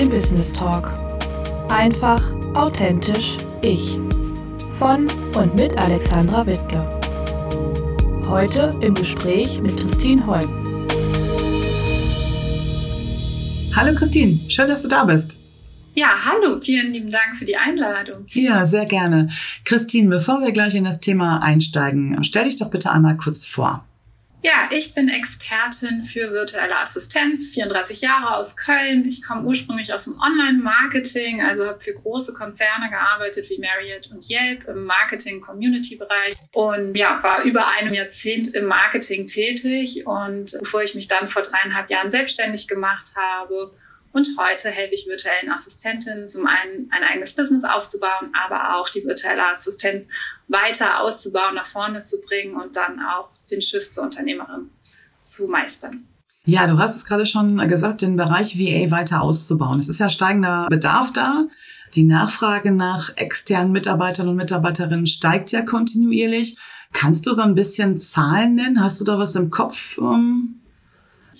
den Business Talk. Einfach, authentisch, ich. Von und mit Alexandra Wittke. Heute im Gespräch mit Christine Holm. Hallo Christine, schön, dass du da bist. Ja, hallo, vielen lieben Dank für die Einladung. Ja, sehr gerne. Christine, bevor wir gleich in das Thema einsteigen, stell dich doch bitte einmal kurz vor. Ja, ich bin Expertin für virtuelle Assistenz, 34 Jahre aus Köln. Ich komme ursprünglich aus dem Online-Marketing, also habe für große Konzerne gearbeitet wie Marriott und Yelp im Marketing-Community-Bereich und ja, war über einem Jahrzehnt im Marketing tätig. Und bevor ich mich dann vor dreieinhalb Jahren selbstständig gemacht habe und heute helfe ich virtuellen Assistentinnen, zum einen ein eigenes Business aufzubauen, aber auch die virtuelle Assistenz weiter auszubauen, nach vorne zu bringen und dann auch den Shift zur Unternehmerin zu meistern. Ja, du hast es gerade schon gesagt, den Bereich VA weiter auszubauen. Es ist ja steigender Bedarf da. Die Nachfrage nach externen Mitarbeitern und Mitarbeiterinnen steigt ja kontinuierlich. Kannst du so ein bisschen Zahlen nennen? Hast du da was im Kopf? Um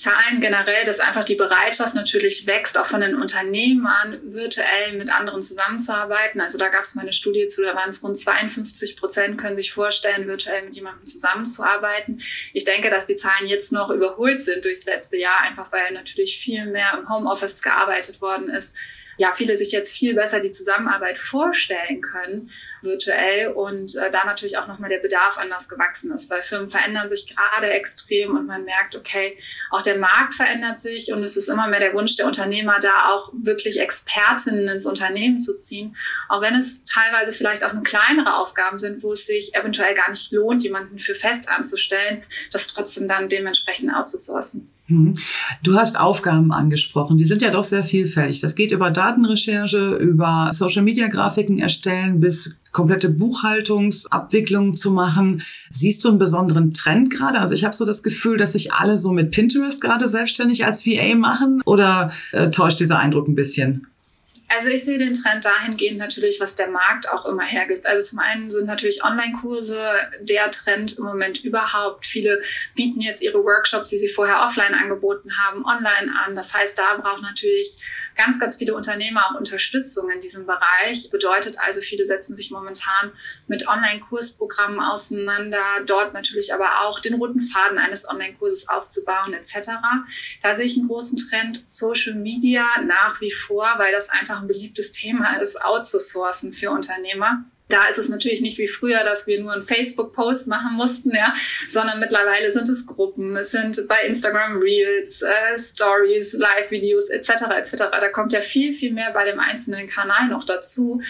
Zahlen generell, dass einfach die Bereitschaft natürlich wächst, auch von den Unternehmern virtuell mit anderen zusammenzuarbeiten. Also da gab es mal eine Studie zu, da waren es rund 52 Prozent können sich vorstellen, virtuell mit jemandem zusammenzuarbeiten. Ich denke, dass die Zahlen jetzt noch überholt sind durchs letzte Jahr, einfach weil natürlich viel mehr im Homeoffice gearbeitet worden ist ja, viele sich jetzt viel besser die Zusammenarbeit vorstellen können, virtuell und äh, da natürlich auch nochmal der Bedarf anders gewachsen ist, weil Firmen verändern sich gerade extrem und man merkt, okay, auch der Markt verändert sich und es ist immer mehr der Wunsch der Unternehmer, da auch wirklich Expertinnen ins Unternehmen zu ziehen, auch wenn es teilweise vielleicht auch kleinere Aufgaben sind, wo es sich eventuell gar nicht lohnt, jemanden für fest anzustellen, das trotzdem dann dementsprechend outzusourcen. Mhm. Du hast Aufgaben angesprochen, die sind ja doch sehr vielfältig. Das geht über Datenrecherche, über Social-Media-Grafiken erstellen bis komplette Buchhaltungsabwicklung zu machen. Siehst du einen besonderen Trend gerade? Also ich habe so das Gefühl, dass sich alle so mit Pinterest gerade selbstständig als VA machen oder äh, täuscht dieser Eindruck ein bisschen? Also ich sehe den Trend dahingehend natürlich, was der Markt auch immer hergibt. Also zum einen sind natürlich Online-Kurse der Trend im Moment überhaupt. Viele bieten jetzt ihre Workshops, die sie vorher offline angeboten haben, online an. Das heißt, da braucht natürlich ganz, ganz viele Unternehmer auch Unterstützung in diesem Bereich. Bedeutet also, viele setzen sich momentan mit Online-Kursprogrammen auseinander, dort natürlich aber auch den roten Faden eines Online-Kurses aufzubauen etc. Da sehe ich einen großen Trend Social Media nach wie vor, weil das einfach ein beliebtes Thema ist, outzusourcen für Unternehmer. Da ist es natürlich nicht wie früher, dass wir nur einen Facebook-Post machen mussten, ja, sondern mittlerweile sind es Gruppen, es sind bei Instagram Reels, äh, Stories, Live-Videos etc. etc. Da kommt ja viel, viel mehr bei dem einzelnen Kanal noch dazu.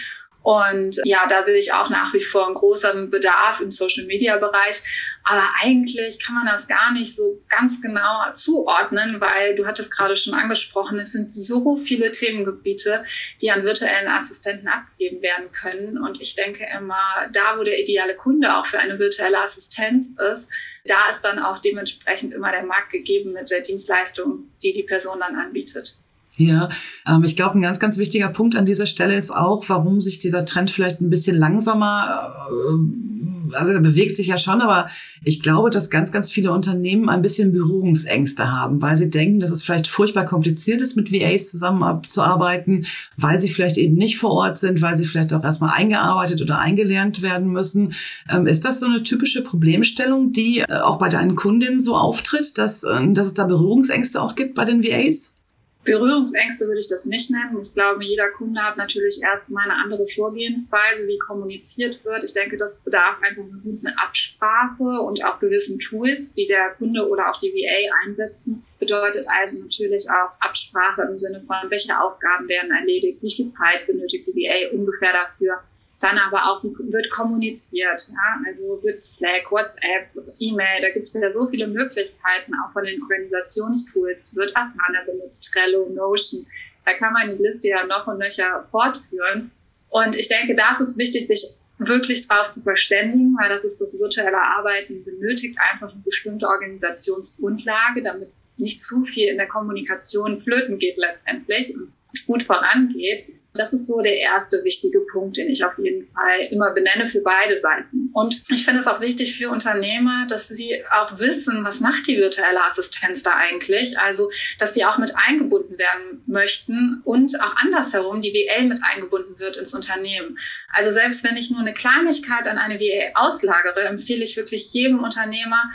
Und ja, da sehe ich auch nach wie vor einen großen Bedarf im Social-Media-Bereich. Aber eigentlich kann man das gar nicht so ganz genau zuordnen, weil du hattest gerade schon angesprochen, es sind so viele Themengebiete, die an virtuellen Assistenten abgegeben werden können. Und ich denke immer, da wo der ideale Kunde auch für eine virtuelle Assistenz ist, da ist dann auch dementsprechend immer der Markt gegeben mit der Dienstleistung, die die Person dann anbietet. Ja, ähm, ich glaube, ein ganz, ganz wichtiger Punkt an dieser Stelle ist auch, warum sich dieser Trend vielleicht ein bisschen langsamer, äh, also er bewegt sich ja schon, aber ich glaube, dass ganz, ganz viele Unternehmen ein bisschen Berührungsängste haben, weil sie denken, dass es vielleicht furchtbar kompliziert ist, mit VAs zusammenzuarbeiten, weil sie vielleicht eben nicht vor Ort sind, weil sie vielleicht auch erstmal eingearbeitet oder eingelernt werden müssen. Ähm, ist das so eine typische Problemstellung, die äh, auch bei deinen Kundinnen so auftritt, dass, äh, dass es da Berührungsängste auch gibt bei den VAs? Berührungsängste würde ich das nicht nennen. Ich glaube, jeder Kunde hat natürlich erstmal eine andere Vorgehensweise, wie kommuniziert wird. Ich denke, das bedarf einfach einer guten Absprache und auch gewissen Tools, die der Kunde oder auch die VA einsetzen. Bedeutet also natürlich auch Absprache im Sinne von, welche Aufgaben werden erledigt, wie viel Zeit benötigt die VA ungefähr dafür dann aber auch wird kommuniziert. Ja? Also wird Slack, WhatsApp, E-Mail, da gibt es ja so viele Möglichkeiten, auch von den Organisationstools, wird Asana benutzt, Trello, Notion. Da kann man die Liste ja noch und nöcher fortführen. Und ich denke, das ist wichtig, sich wirklich drauf zu verständigen, weil das ist das virtuelle Arbeiten benötigt einfach eine bestimmte Organisationsgrundlage, damit nicht zu viel in der Kommunikation flöten geht letztendlich und es gut vorangeht. Das ist so der erste wichtige Punkt, den ich auf jeden Fall immer benenne für beide Seiten. Und ich finde es auch wichtig für Unternehmer, dass sie auch wissen, was macht die virtuelle Assistenz da eigentlich? Also, dass sie auch mit eingebunden werden möchten und auch andersherum die VA mit eingebunden wird ins Unternehmen. Also selbst wenn ich nur eine Kleinigkeit an eine VA auslagere, empfehle ich wirklich jedem Unternehmer,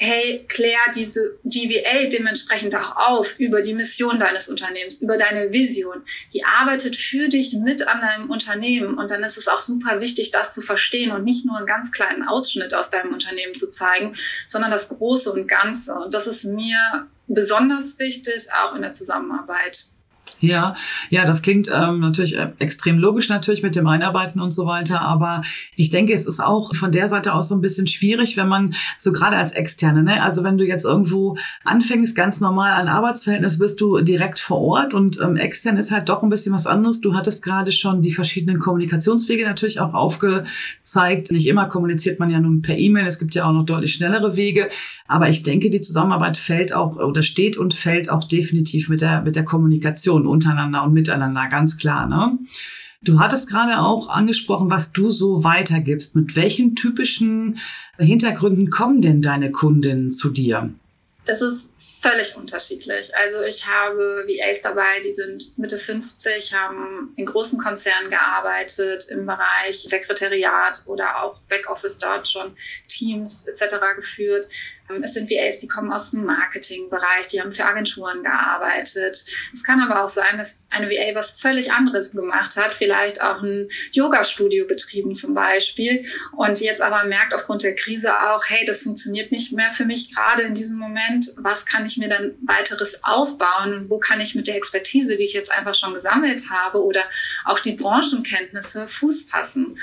hey, klär diese DVA dementsprechend auch auf über die Mission deines Unternehmens, über deine Vision. Die arbeitet für dich mit an deinem Unternehmen und dann ist es auch super wichtig, das zu verstehen und nicht nur einen ganz kleinen Ausschnitt aus deinem Unternehmen zu zeigen, sondern das Große und Ganze. Und das ist mir besonders wichtig, auch in der Zusammenarbeit. Ja, ja, das klingt ähm, natürlich äh, extrem logisch natürlich mit dem Einarbeiten und so weiter, aber ich denke, es ist auch von der Seite aus so ein bisschen schwierig, wenn man so gerade als Externe, ne, also wenn du jetzt irgendwo anfängst, ganz normal ein Arbeitsverhältnis, bist du direkt vor Ort und ähm, extern ist halt doch ein bisschen was anderes. Du hattest gerade schon die verschiedenen Kommunikationswege natürlich auch aufgezeigt. Nicht immer kommuniziert man ja nun per E-Mail, es gibt ja auch noch deutlich schnellere Wege, aber ich denke, die Zusammenarbeit fällt auch oder steht und fällt auch definitiv mit der mit der Kommunikation untereinander und miteinander, ganz klar. Ne? Du hattest gerade auch angesprochen, was du so weitergibst. Mit welchen typischen Hintergründen kommen denn deine Kundinnen zu dir? Das ist völlig unterschiedlich. Also ich habe VAs dabei, die sind Mitte 50, haben in großen Konzernen gearbeitet, im Bereich Sekretariat oder auch Backoffice dort schon Teams etc. geführt. Es sind VAs, die kommen aus dem Marketingbereich, die haben für Agenturen gearbeitet. Es kann aber auch sein, dass eine VA was völlig anderes gemacht hat, vielleicht auch ein Yoga-Studio betrieben zum Beispiel und jetzt aber merkt aufgrund der Krise auch, hey, das funktioniert nicht mehr für mich gerade in diesem Moment. Was kann ich mir dann weiteres aufbauen? Wo kann ich mit der Expertise, die ich jetzt einfach schon gesammelt habe oder auch die Branchenkenntnisse Fuß fassen?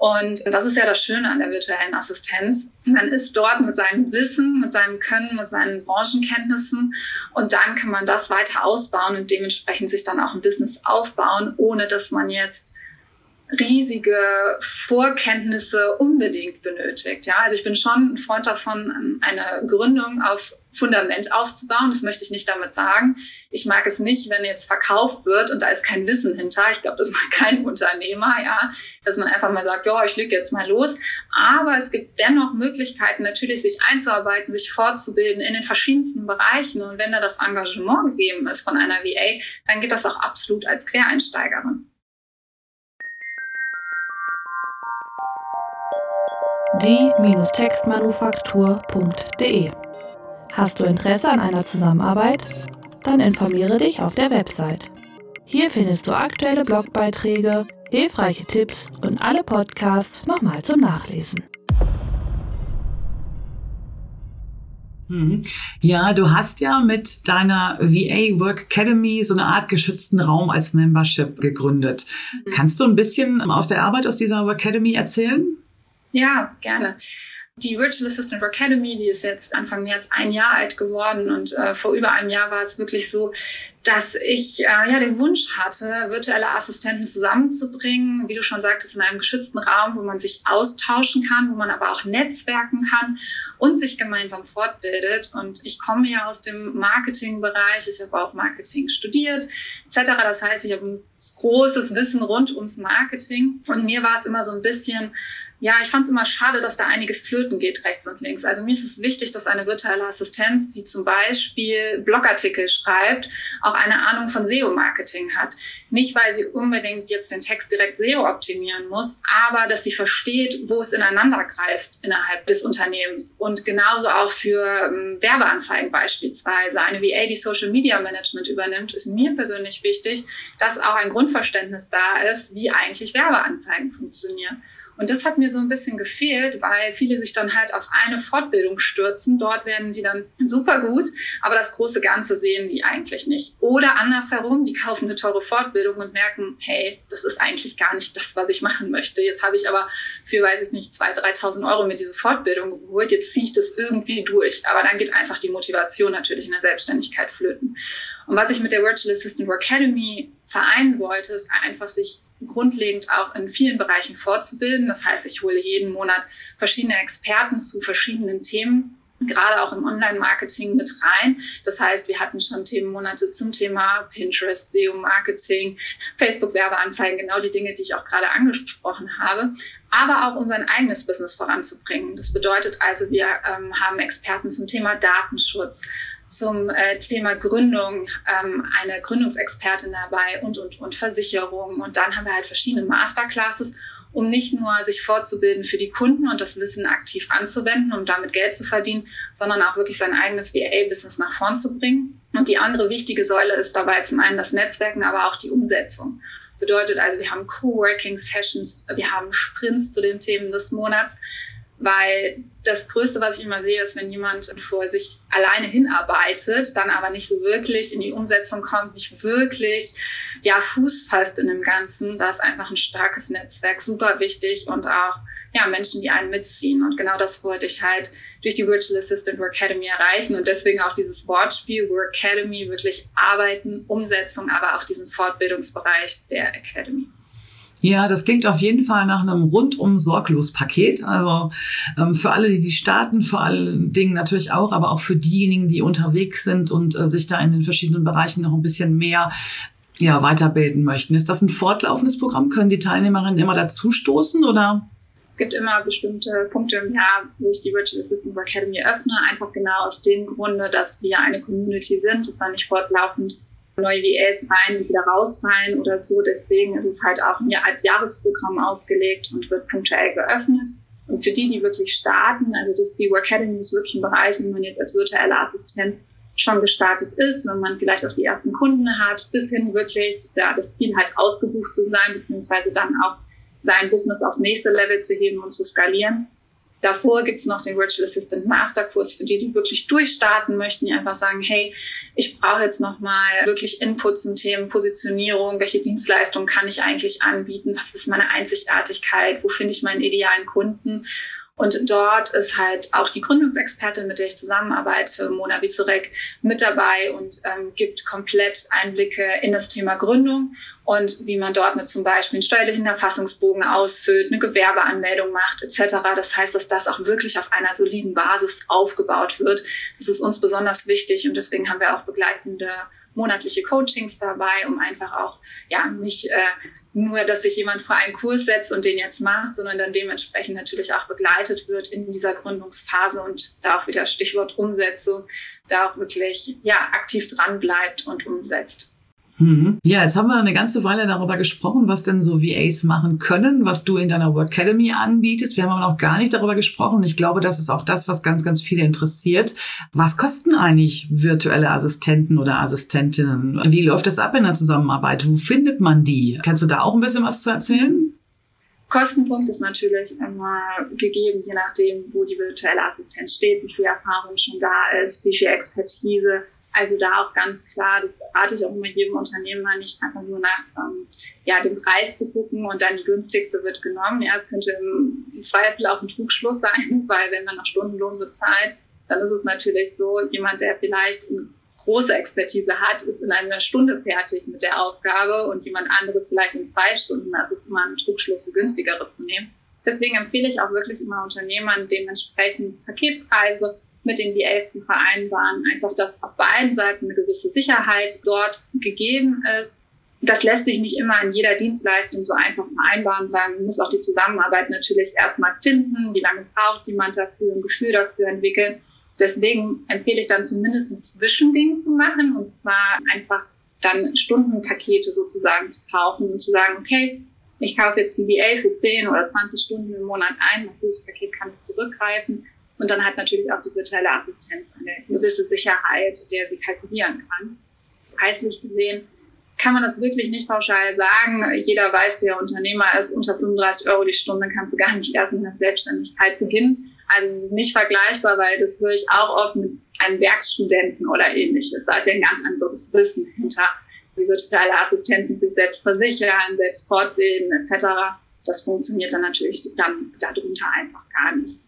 Und das ist ja das Schöne an der virtuellen Assistenz. Man ist dort mit seinem Wissen, mit seinem Können, mit seinen Branchenkenntnissen und dann kann man das weiter ausbauen und dementsprechend sich dann auch ein Business aufbauen, ohne dass man jetzt riesige Vorkenntnisse unbedingt benötigt. Ja, also ich bin schon ein Freund davon, eine Gründung auf Fundament aufzubauen. Das möchte ich nicht damit sagen. Ich mag es nicht, wenn jetzt verkauft wird und da ist kein Wissen hinter. Ich glaube, das mag kein Unternehmer, ja, dass man einfach mal sagt, ja, ich lege jetzt mal los. Aber es gibt dennoch Möglichkeiten, natürlich sich einzuarbeiten, sich fortzubilden in den verschiedensten Bereichen. Und wenn da das Engagement gegeben ist von einer VA, dann geht das auch absolut als Quereinsteigerin. die-textmanufaktur.de. Hast du Interesse an einer Zusammenarbeit? Dann informiere dich auf der Website. Hier findest du aktuelle Blogbeiträge, hilfreiche Tipps und alle Podcasts nochmal zum Nachlesen. Mhm. Ja, du hast ja mit deiner VA Work Academy so eine Art geschützten Raum als Membership gegründet. Mhm. Kannst du ein bisschen aus der Arbeit aus dieser Work Academy erzählen? Ja, gerne. Die Virtual Assistant Academy, die ist jetzt Anfang März ein Jahr alt geworden und äh, vor über einem Jahr war es wirklich so, dass ich äh, ja den Wunsch hatte, virtuelle Assistenten zusammenzubringen, wie du schon sagtest, in einem geschützten Raum, wo man sich austauschen kann, wo man aber auch netzwerken kann und sich gemeinsam fortbildet. Und ich komme ja aus dem Marketingbereich, ich habe auch Marketing studiert, etc. Das heißt, ich habe ein großes Wissen rund ums Marketing und mir war es immer so ein bisschen ja, ich fand es immer schade, dass da einiges flöten geht rechts und links. Also mir ist es wichtig, dass eine virtuelle Assistenz, die zum Beispiel Blogartikel schreibt, auch eine Ahnung von SEO-Marketing hat. Nicht, weil sie unbedingt jetzt den Text direkt SEO optimieren muss, aber dass sie versteht, wo es ineinander greift innerhalb des Unternehmens. Und genauso auch für ähm, Werbeanzeigen beispielsweise. Eine VA, die Social Media Management übernimmt, ist mir persönlich wichtig, dass auch ein Grundverständnis da ist, wie eigentlich Werbeanzeigen funktionieren. Und das hat mir so ein bisschen gefehlt, weil viele sich dann halt auf eine Fortbildung stürzen. Dort werden die dann super gut, aber das große Ganze sehen die eigentlich nicht. Oder andersherum, die kaufen eine teure Fortbildung und merken, hey, das ist eigentlich gar nicht das, was ich machen möchte. Jetzt habe ich aber für, weiß ich nicht, 2.000, 3.000 Euro mit diese Fortbildung geholt. Jetzt ziehe ich das irgendwie durch. Aber dann geht einfach die Motivation natürlich in der Selbstständigkeit flöten. Und was ich mit der Virtual Assistant Academy vereinen wollte, ist einfach sich grundlegend auch in vielen Bereichen fortzubilden. Das heißt, ich hole jeden Monat verschiedene Experten zu verschiedenen Themen gerade auch im Online-Marketing mit rein. Das heißt, wir hatten schon Themenmonate zum Thema Pinterest, SEO-Marketing, Facebook-Werbeanzeigen, genau die Dinge, die ich auch gerade angesprochen habe, aber auch unser eigenes Business voranzubringen. Das bedeutet also, wir ähm, haben Experten zum Thema Datenschutz, zum äh, Thema Gründung, ähm, eine Gründungsexpertin dabei und, und, und Versicherung. Und dann haben wir halt verschiedene Masterclasses um nicht nur sich fortzubilden für die Kunden und das Wissen aktiv anzuwenden, um damit Geld zu verdienen, sondern auch wirklich sein eigenes VA-Business nach vorn zu bringen. Und die andere wichtige Säule ist dabei zum einen das Netzwerken, aber auch die Umsetzung. Bedeutet also, wir haben Coworking Sessions, wir haben Sprints zu den Themen des Monats, weil das Größte, was ich immer sehe, ist, wenn jemand vor sich alleine hinarbeitet, dann aber nicht so wirklich in die Umsetzung kommt, nicht wirklich ja, Fuß fasst in dem Ganzen. Da ist einfach ein starkes Netzwerk super wichtig und auch ja, Menschen, die einen mitziehen. Und genau das wollte ich halt durch die Virtual Assistant Work Academy erreichen und deswegen auch dieses Wortspiel Work Academy, wirklich arbeiten, Umsetzung, aber auch diesen Fortbildungsbereich der Academy. Ja, das klingt auf jeden Fall nach einem rundum sorglos Paket. Also ähm, für alle, die die starten, vor allen Dingen natürlich auch, aber auch für diejenigen, die unterwegs sind und äh, sich da in den verschiedenen Bereichen noch ein bisschen mehr ja, weiterbilden möchten. Ist das ein fortlaufendes Programm? Können die Teilnehmerinnen immer dazu stoßen oder? Es gibt immer bestimmte Punkte im Jahr, wo ich die Virtual Assistant Academy öffne, einfach genau aus dem Grunde, dass wir eine Community sind, dass man nicht fortlaufend neue VAs rein und wieder rausfallen oder so. Deswegen ist es halt auch mir als Jahresprogramm ausgelegt und wird punktuell geöffnet. Und für die, die wirklich starten, also das VWork Academy ist wirklich ein Bereich, wo man jetzt als virtuelle Assistenz schon gestartet ist, wenn man vielleicht auch die ersten Kunden hat, bis hin wirklich da das Ziel halt ausgebucht zu sein, beziehungsweise dann auch sein Business aufs nächste Level zu heben und zu skalieren. Davor gibt es noch den Virtual Assistant Masterkurs für die, die wirklich durchstarten möchten, die einfach sagen, hey, ich brauche jetzt nochmal wirklich Input zum Themen Positionierung, welche Dienstleistungen kann ich eigentlich anbieten, was ist meine Einzigartigkeit, wo finde ich meinen idealen Kunden und dort ist halt auch die Gründungsexpertin, mit der ich zusammenarbeite, Mona Wizurek, mit dabei und ähm, gibt komplett Einblicke in das Thema Gründung und wie man dort mit zum Beispiel einen steuerlichen Erfassungsbogen ausfüllt, eine Gewerbeanmeldung macht etc. Das heißt, dass das auch wirklich auf einer soliden Basis aufgebaut wird. Das ist uns besonders wichtig und deswegen haben wir auch begleitende monatliche Coachings dabei, um einfach auch ja nicht äh, nur, dass sich jemand vor einen Kurs setzt und den jetzt macht, sondern dann dementsprechend natürlich auch begleitet wird in dieser Gründungsphase und da auch wieder Stichwort Umsetzung, da auch wirklich ja aktiv dran bleibt und umsetzt. Mhm. Ja, jetzt haben wir eine ganze Weile darüber gesprochen, was denn so VAs machen können, was du in deiner Work Academy anbietest. Wir haben aber noch gar nicht darüber gesprochen. Ich glaube, das ist auch das, was ganz, ganz viele interessiert. Was kosten eigentlich virtuelle Assistenten oder Assistentinnen? Wie läuft das ab in der Zusammenarbeit? Wo findet man die? Kannst du da auch ein bisschen was zu erzählen? Kostenpunkt ist natürlich immer gegeben, je nachdem, wo die virtuelle Assistenz steht, wie viel Erfahrung schon da ist, wie viel Expertise also da auch ganz klar, das rate ich auch immer jedem Unternehmer, nicht einfach nur nach ähm, ja, dem Preis zu gucken und dann die günstigste wird genommen. Ja, es könnte im, Zweifel auch ein Trugschluss sein, weil wenn man nach Stundenlohn bezahlt, dann ist es natürlich so, jemand, der vielleicht eine große Expertise hat, ist in einer Stunde fertig mit der Aufgabe und jemand anderes vielleicht in zwei Stunden. Das ist immer ein Trugschluss, die günstigere zu nehmen. Deswegen empfehle ich auch wirklich immer Unternehmern dementsprechend Paketpreise mit den VAs zu vereinbaren. Einfach, dass auf beiden Seiten eine gewisse Sicherheit dort gegeben ist. Das lässt sich nicht immer in jeder Dienstleistung so einfach vereinbaren, weil man muss auch die Zusammenarbeit natürlich erstmal finden, wie lange braucht jemand dafür, ein Gefühl dafür entwickeln. Deswegen empfehle ich dann zumindest ein Zwischending zu machen, und zwar einfach dann Stundenpakete sozusagen zu kaufen und zu sagen, okay, ich kaufe jetzt die VA für 10 oder 20 Stunden im Monat ein, auf dieses Paket kann ich zurückgreifen und dann hat natürlich auch die virtuelle Assistenz eine gewisse Sicherheit, der sie kalkulieren kann. Preislich gesehen kann man das wirklich nicht pauschal sagen. Jeder weiß, der Unternehmer ist, unter 35 Euro die Stunde kannst du gar nicht erst mit einer Selbstständigkeit beginnen. Also es ist nicht vergleichbar, weil das höre ich auch oft mit einem Werkstudenten oder ähnliches. Da ist ja ein ganz anderes Wissen hinter. Die virtuelle Assistenz sich selbst versichern, selbst fortbilden etc. Das funktioniert dann natürlich dann darunter einfach gar nicht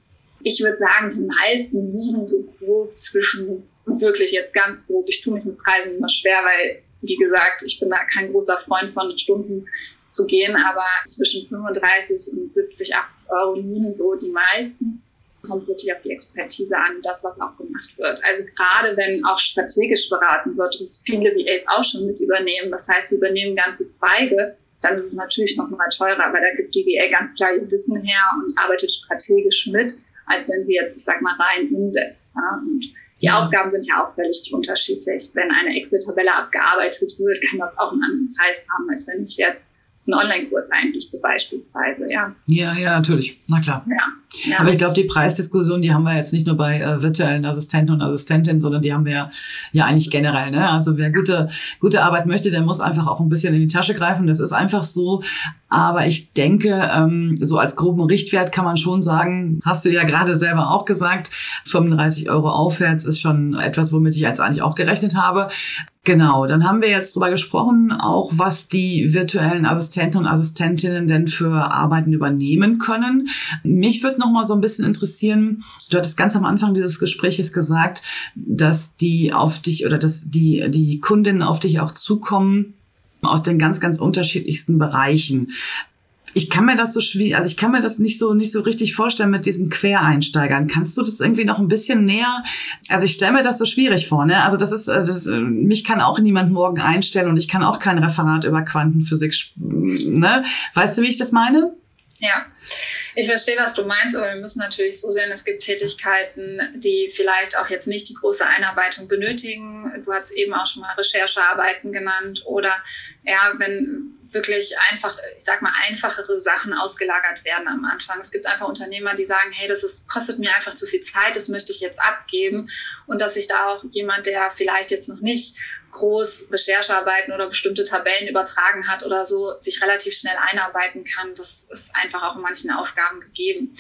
ich würde sagen, die meisten liegen so grob zwischen, wirklich jetzt ganz grob, ich tue mich mit Preisen immer schwer, weil, wie gesagt, ich bin da kein großer Freund von Stunden zu gehen, aber zwischen 35 und 70, 80 Euro liegen so die meisten. kommt wirklich auf die Expertise an, das, was auch gemacht wird. Also gerade wenn auch strategisch beraten wird, das viele VAs auch schon mit übernehmen. Das heißt, die übernehmen ganze Zweige, dann ist es natürlich noch mal teurer, aber da gibt die VA ganz klar ihr Wissen her und arbeitet strategisch mit, als wenn sie jetzt, ich sag mal, rein umsetzt. Ja? Und die Aufgaben sind ja auch völlig unterschiedlich. Wenn eine Excel-Tabelle abgearbeitet wird, kann das auch einen anderen Preis haben, als wenn ich jetzt einen Online-Kurs einrichte beispielsweise, ja. Ja, ja, natürlich. Na klar. Ja. Ja. Aber ich glaube, die Preisdiskussion, die haben wir jetzt nicht nur bei äh, virtuellen Assistenten und Assistentinnen, sondern die haben wir ja, ja eigentlich generell. Ne? Also wer gute, gute Arbeit möchte, der muss einfach auch ein bisschen in die Tasche greifen. Das ist einfach so. Aber ich denke, ähm, so als groben Richtwert kann man schon sagen, hast du ja gerade selber auch gesagt, 35 Euro aufwärts ist schon etwas, womit ich jetzt eigentlich auch gerechnet habe. Genau, dann haben wir jetzt drüber gesprochen, auch was die virtuellen Assistenten und Assistentinnen denn für Arbeiten übernehmen können. Mich würde noch mal so ein bisschen interessieren, du hattest ganz am Anfang dieses Gespräches gesagt, dass die auf dich oder dass die, die Kundinnen auf dich auch zukommen aus den ganz, ganz unterschiedlichsten Bereichen ich kann mir das so schwierig, also ich kann mir das nicht so nicht so richtig vorstellen mit diesen Quereinsteigern. Kannst du das irgendwie noch ein bisschen näher? Also ich stelle mir das so schwierig vor, ne? Also das ist, äh, das, äh, mich kann auch niemand morgen einstellen und ich kann auch kein Referat über Quantenphysik, ne? Weißt du, wie ich das meine? Ja, ich verstehe, was du meinst, aber wir müssen natürlich so sehen, es gibt Tätigkeiten, die vielleicht auch jetzt nicht die große Einarbeitung benötigen. Du hast eben auch schon mal Recherchearbeiten genannt oder ja, wenn wirklich einfach, ich sag mal, einfachere Sachen ausgelagert werden am Anfang. Es gibt einfach Unternehmer, die sagen, hey, das ist, kostet mir einfach zu viel Zeit, das möchte ich jetzt abgeben. Und dass sich da auch jemand, der vielleicht jetzt noch nicht groß Recherchearbeiten oder bestimmte Tabellen übertragen hat oder so, sich relativ schnell einarbeiten kann. Das ist einfach auch in manchen Aufgaben gegeben.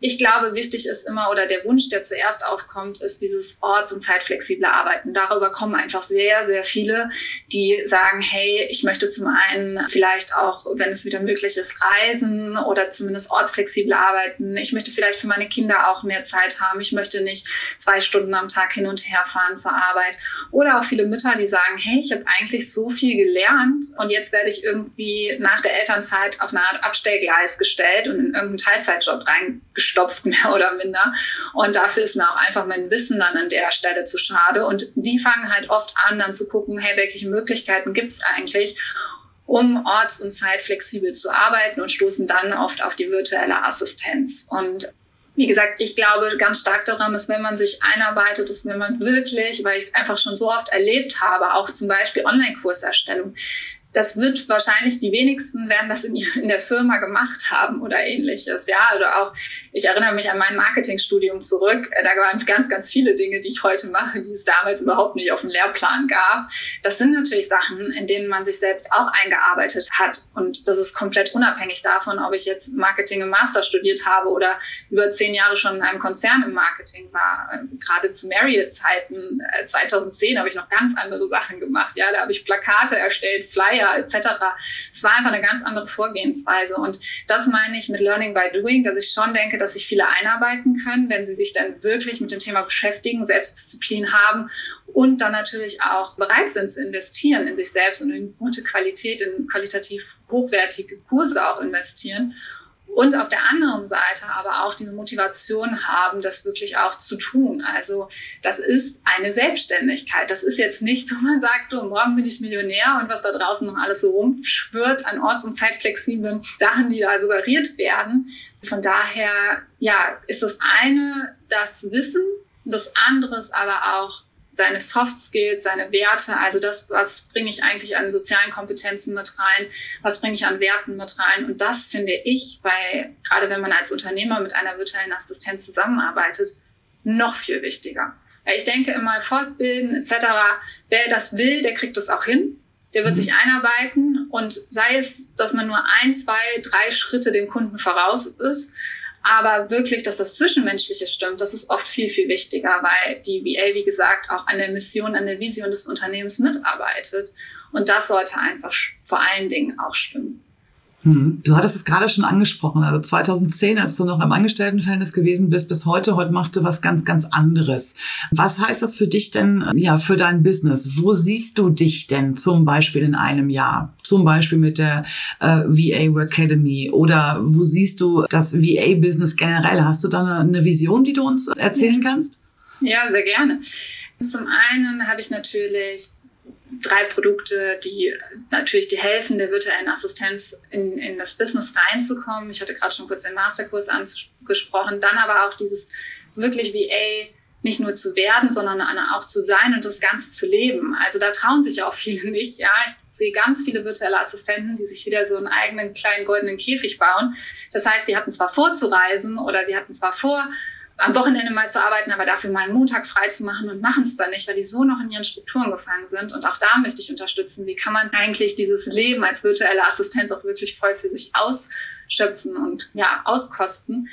Ich glaube, wichtig ist immer oder der Wunsch, der zuerst aufkommt, ist dieses orts- und zeitflexible Arbeiten. Darüber kommen einfach sehr, sehr viele, die sagen, hey, ich möchte zum einen vielleicht auch, wenn es wieder möglich ist, reisen oder zumindest ortsflexibel arbeiten. Ich möchte vielleicht für meine Kinder auch mehr Zeit haben. Ich möchte nicht zwei Stunden am Tag hin und her fahren zur Arbeit. Oder auch viele Mütter, die sagen, hey, ich habe eigentlich so viel gelernt und jetzt werde ich irgendwie nach der Elternzeit auf eine Art Abstellgleis gestellt und in irgendeinen Teilzeitjob reingestellt gestopft, mehr oder minder. Und dafür ist mir auch einfach mein Wissen dann an der Stelle zu schade. Und die fangen halt oft an, dann zu gucken, hey, welche Möglichkeiten gibt es eigentlich? um orts- und zeitflexibel zu arbeiten und stoßen dann oft auf die virtuelle Assistenz. Und wie gesagt, ich glaube ganz stark daran, dass wenn man sich einarbeitet, dass wenn man wirklich, weil ich es einfach schon so oft erlebt habe, auch zum Beispiel Online-Kurserstellung, das wird wahrscheinlich die wenigsten werden das in, in, der Firma gemacht haben oder ähnliches. Ja, oder auch, ich erinnere mich an mein Marketingstudium zurück. Äh, da waren ganz, ganz viele Dinge, die ich heute mache, die es damals überhaupt nicht auf dem Lehrplan gab. Das sind natürlich Sachen, in denen man sich selbst auch eingearbeitet hat. Und das ist komplett unabhängig davon, ob ich jetzt Marketing im Master studiert habe oder über zehn Jahre schon in einem Konzern im Marketing war. Ähm, gerade zu Marriott-Zeiten, 2010 äh, habe ich noch ganz andere Sachen gemacht. Ja, da habe ich Plakate erstellt, Flyer Flyer etc. Es war einfach eine ganz andere Vorgehensweise. Und das meine ich mit Learning by Doing, dass ich schon denke, dass sich viele einarbeiten können, wenn sie sich dann wirklich mit dem Thema beschäftigen, Selbstdisziplin haben und dann natürlich auch bereit sind zu investieren in sich selbst und in gute Qualität, in qualitativ hochwertige Kurse auch investieren und auf der anderen Seite aber auch diese Motivation haben, das wirklich auch zu tun. Also das ist eine Selbstständigkeit. Das ist jetzt nicht so, man sagt, so, morgen bin ich Millionär und was da draußen noch alles so rumschwirrt an orts- und zeitflexiblen Sachen, die da suggeriert werden. Von daher, ja, ist das eine das Wissen, das andere ist aber auch seine Soft Skills, seine Werte, also das, was bringe ich eigentlich an sozialen Kompetenzen mit rein, was bringe ich an Werten mit rein. Und das finde ich, bei, gerade wenn man als Unternehmer mit einer virtuellen Assistenz zusammenarbeitet, noch viel wichtiger. Ich denke immer, fortbilden etc., wer das will, der kriegt das auch hin. Der wird mhm. sich einarbeiten und sei es, dass man nur ein, zwei, drei Schritte dem Kunden voraus ist, aber wirklich, dass das Zwischenmenschliche stimmt, das ist oft viel, viel wichtiger, weil die VA, wie gesagt, auch an der Mission, an der Vision des Unternehmens mitarbeitet. Und das sollte einfach vor allen Dingen auch stimmen. Hm. Du hattest es gerade schon angesprochen, also 2010, als du noch im Angestelltenverhältnis gewesen bist, bis heute, heute machst du was ganz, ganz anderes. Was heißt das für dich denn, ja, für dein Business? Wo siehst du dich denn zum Beispiel in einem Jahr? Zum Beispiel mit der äh, VA Academy oder wo siehst du das VA-Business generell? Hast du da eine, eine Vision, die du uns erzählen kannst? Ja, sehr gerne. Zum einen habe ich natürlich drei Produkte, die natürlich die helfen, der virtuellen Assistenz in, in das Business reinzukommen. Ich hatte gerade schon kurz den Masterkurs angesprochen. Dann aber auch dieses wirklich VA nicht nur zu werden, sondern auch zu sein und das Ganze zu leben. Also da trauen sich auch viele nicht. Ja, ich sehe ganz viele virtuelle Assistenten, die sich wieder so einen eigenen kleinen goldenen Käfig bauen. Das heißt, die hatten zwar vor zu reisen oder sie hatten zwar vor, am Wochenende mal zu arbeiten, aber dafür mal einen Montag frei zu machen und machen es dann nicht, weil die so noch in ihren Strukturen gefangen sind. Und auch da möchte ich unterstützen, wie kann man eigentlich dieses Leben als virtuelle Assistenz auch wirklich voll für sich ausschöpfen und ja, auskosten.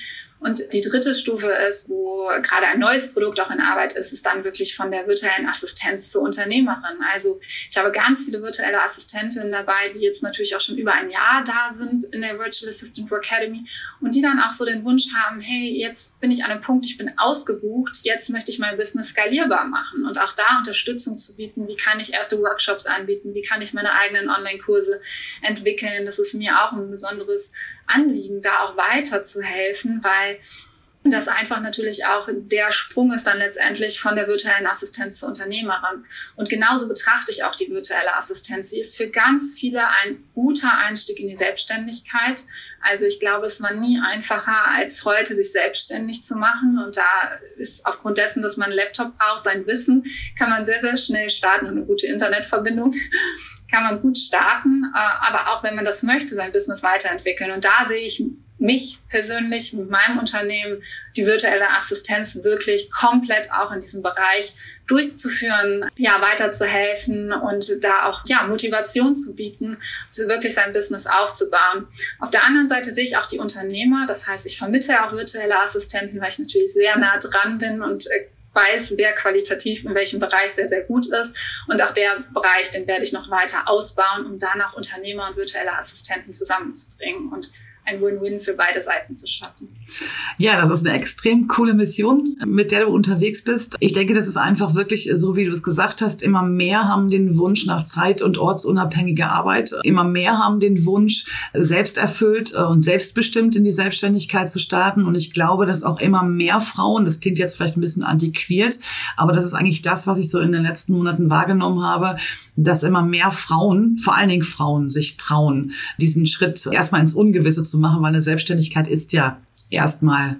Und die dritte Stufe ist, wo gerade ein neues Produkt auch in Arbeit ist, ist dann wirklich von der virtuellen Assistenz zur Unternehmerin. Also ich habe ganz viele virtuelle Assistentinnen dabei, die jetzt natürlich auch schon über ein Jahr da sind in der Virtual Assistant for Academy und die dann auch so den Wunsch haben, hey, jetzt bin ich an einem Punkt, ich bin ausgebucht, jetzt möchte ich mein Business skalierbar machen und auch da Unterstützung zu bieten. Wie kann ich erste Workshops anbieten? Wie kann ich meine eigenen Online-Kurse entwickeln? Das ist mir auch ein besonderes Anliegen, da auch weiterzuhelfen, weil das einfach natürlich auch der Sprung ist dann letztendlich von der virtuellen Assistenz zur Unternehmerin. Und genauso betrachte ich auch die virtuelle Assistenz. Sie ist für ganz viele ein guter Einstieg in die Selbstständigkeit. Also ich glaube, es war nie einfacher als heute, sich selbstständig zu machen. Und da ist aufgrund dessen, dass man einen Laptop braucht, sein Wissen, kann man sehr, sehr schnell starten und eine gute Internetverbindung kann man gut starten, äh, aber auch wenn man das möchte, sein Business weiterentwickeln. Und da sehe ich mich persönlich mit meinem Unternehmen, die virtuelle Assistenz wirklich komplett auch in diesem Bereich durchzuführen, ja, weiterzuhelfen und da auch, ja, Motivation zu bieten, wirklich sein Business aufzubauen. Auf der anderen Seite sehe ich auch die Unternehmer. Das heißt, ich vermittle auch virtuelle Assistenten, weil ich natürlich sehr nah dran bin und äh, weiß, wer qualitativ in welchem Bereich sehr, sehr gut ist. Und auch der Bereich, den werde ich noch weiter ausbauen, um danach Unternehmer und virtuelle Assistenten zusammenzubringen. Und ein Win-Win für beide Seiten zu schaffen. Ja, das ist eine extrem coole Mission, mit der du unterwegs bist. Ich denke, das ist einfach wirklich, so wie du es gesagt hast, immer mehr haben den Wunsch nach zeit- und ortsunabhängiger Arbeit. Immer mehr haben den Wunsch, selbst erfüllt äh, und selbstbestimmt in die Selbstständigkeit zu starten. Und ich glaube, dass auch immer mehr Frauen, das klingt jetzt vielleicht ein bisschen antiquiert, aber das ist eigentlich das, was ich so in den letzten Monaten wahrgenommen habe, dass immer mehr Frauen, vor allen Dingen Frauen, sich trauen, diesen Schritt erstmal ins Ungewisse zu machen, weil eine Selbstständigkeit ist ja erstmal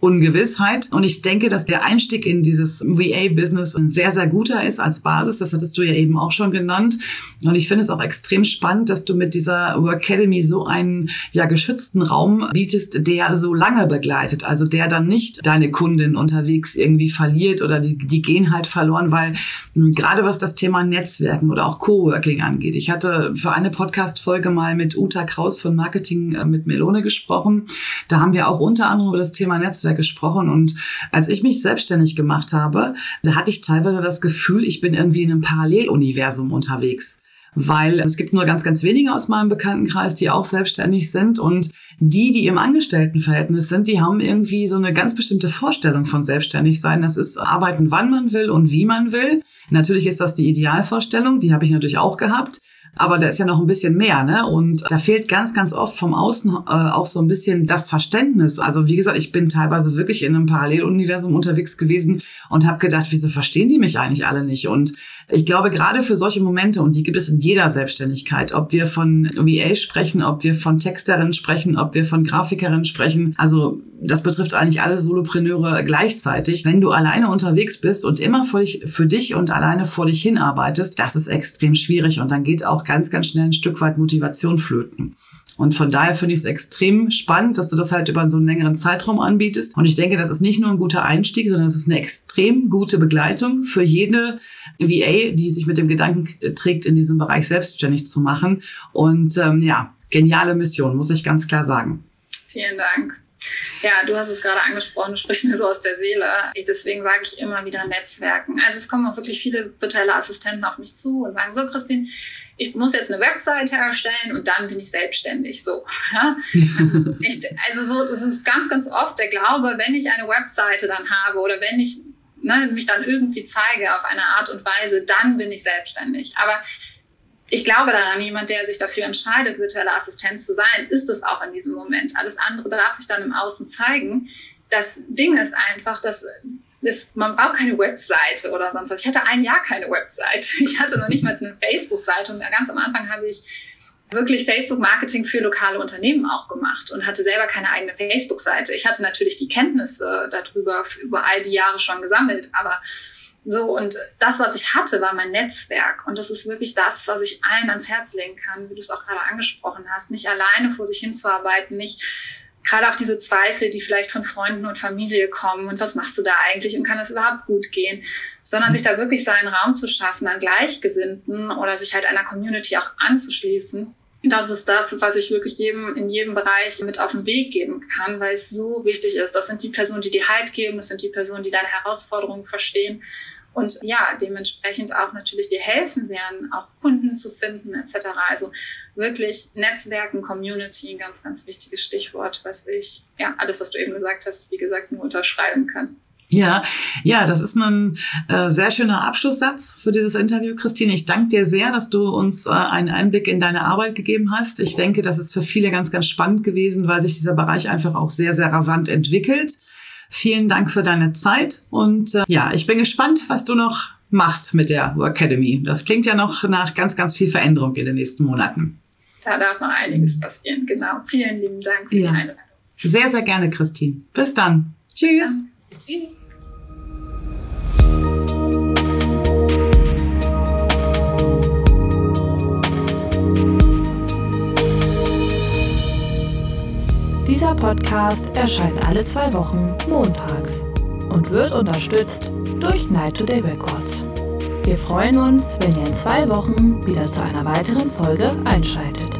Ungewissheit. Und ich denke, dass der Einstieg in dieses VA-Business ein sehr, sehr guter ist als Basis. Das hattest du ja eben auch schon genannt. Und ich finde es auch extrem spannend, dass du mit dieser Workademy so einen ja geschützten Raum bietest, der so lange begleitet. Also der dann nicht deine Kundin unterwegs irgendwie verliert oder die, die gehen halt verloren, weil hm, gerade was das Thema Netzwerken oder auch Coworking angeht. Ich hatte für eine Podcast-Folge mal mit Uta Kraus von Marketing äh, mit Melone gesprochen. Da haben wir auch unter anderem über das Thema Netzwerken Netzwerk gesprochen. Und als ich mich selbstständig gemacht habe, da hatte ich teilweise das Gefühl, ich bin irgendwie in einem Paralleluniversum unterwegs. Weil es gibt nur ganz, ganz wenige aus meinem Bekanntenkreis, die auch selbstständig sind. Und die, die im Angestelltenverhältnis sind, die haben irgendwie so eine ganz bestimmte Vorstellung von selbstständig sein. Das ist arbeiten, wann man will und wie man will. Natürlich ist das die Idealvorstellung, die habe ich natürlich auch gehabt. Aber da ist ja noch ein bisschen mehr, ne? Und da fehlt ganz, ganz oft vom Außen äh, auch so ein bisschen das Verständnis. Also wie gesagt, ich bin teilweise wirklich in einem Paralleluniversum unterwegs gewesen und habe gedacht, wieso verstehen die mich eigentlich alle nicht? Und ich glaube, gerade für solche Momente, und die gibt es in jeder Selbstständigkeit, ob wir von VA sprechen, ob wir von Texterinnen sprechen, ob wir von Grafikerinnen sprechen, also das betrifft eigentlich alle Solopreneure gleichzeitig. Wenn du alleine unterwegs bist und immer für dich, für dich und alleine vor dich hinarbeitest, das ist extrem schwierig und dann geht auch ganz, ganz schnell ein Stück weit Motivation flöten. Und von daher finde ich es extrem spannend, dass du das halt über so einen längeren Zeitraum anbietest. Und ich denke, das ist nicht nur ein guter Einstieg, sondern es ist eine extrem gute Begleitung für jede VA, die sich mit dem Gedanken trägt, in diesem Bereich selbstständig zu machen. Und ähm, ja, geniale Mission, muss ich ganz klar sagen. Vielen Dank. Ja, du hast es gerade angesprochen, du sprichst mir so aus der Seele. Deswegen sage ich immer wieder Netzwerken. Also es kommen auch wirklich viele virtuelle Assistenten auf mich zu und sagen, so Christine, ich muss jetzt eine Webseite erstellen und dann bin ich selbstständig. So, ja? also so, das ist ganz, ganz oft der Glaube, wenn ich eine Webseite dann habe oder wenn ich ne, mich dann irgendwie zeige auf eine Art und Weise, dann bin ich selbstständig. Aber ich glaube daran, jemand, der sich dafür entscheidet, virtuelle Assistenz zu sein, ist es auch in diesem Moment. Alles andere darf sich dann im Außen zeigen. Das Ding ist einfach, dass es, man braucht keine Webseite oder sonst was. Ich hatte ein Jahr keine Webseite. Ich hatte noch nicht mal eine Facebook-Seite und ganz am Anfang habe ich wirklich Facebook-Marketing für lokale Unternehmen auch gemacht und hatte selber keine eigene Facebook-Seite. Ich hatte natürlich die Kenntnisse darüber über all die Jahre schon gesammelt, aber so, und das, was ich hatte, war mein Netzwerk. Und das ist wirklich das, was ich allen ans Herz legen kann, wie du es auch gerade angesprochen hast. Nicht alleine vor sich hinzuarbeiten, nicht gerade auch diese Zweifel, die vielleicht von Freunden und Familie kommen und was machst du da eigentlich und kann das überhaupt gut gehen, sondern sich da wirklich seinen Raum zu schaffen an Gleichgesinnten oder sich halt einer Community auch anzuschließen. Das ist das, was ich wirklich jedem in jedem Bereich mit auf den Weg geben kann, weil es so wichtig ist. Das sind die Personen, die dir Halt geben, das sind die Personen, die deine Herausforderungen verstehen und ja, dementsprechend auch natürlich dir helfen werden, auch Kunden zu finden etc. Also wirklich Netzwerken, Community, ein ganz, ganz wichtiges Stichwort, was ich, ja, alles, was du eben gesagt hast, wie gesagt, nur unterschreiben kann. Ja, ja, das ist ein äh, sehr schöner Abschlusssatz für dieses Interview, Christine. Ich danke dir sehr, dass du uns äh, einen Einblick in deine Arbeit gegeben hast. Ich denke, das ist für viele ganz, ganz spannend gewesen, weil sich dieser Bereich einfach auch sehr, sehr rasant entwickelt. Vielen Dank für deine Zeit und äh, ja, ich bin gespannt, was du noch machst mit der Academy. Das klingt ja noch nach ganz, ganz viel Veränderung in den nächsten Monaten. Da darf noch einiges passieren, genau. Vielen lieben Dank für ja. die Einladung. Sehr, sehr gerne, Christine. Bis dann. Tschüss. Ja. Tschüss. Dieser Podcast erscheint alle zwei Wochen montags und wird unterstützt durch Night Today Records. Wir freuen uns, wenn ihr in zwei Wochen wieder zu einer weiteren Folge einschaltet.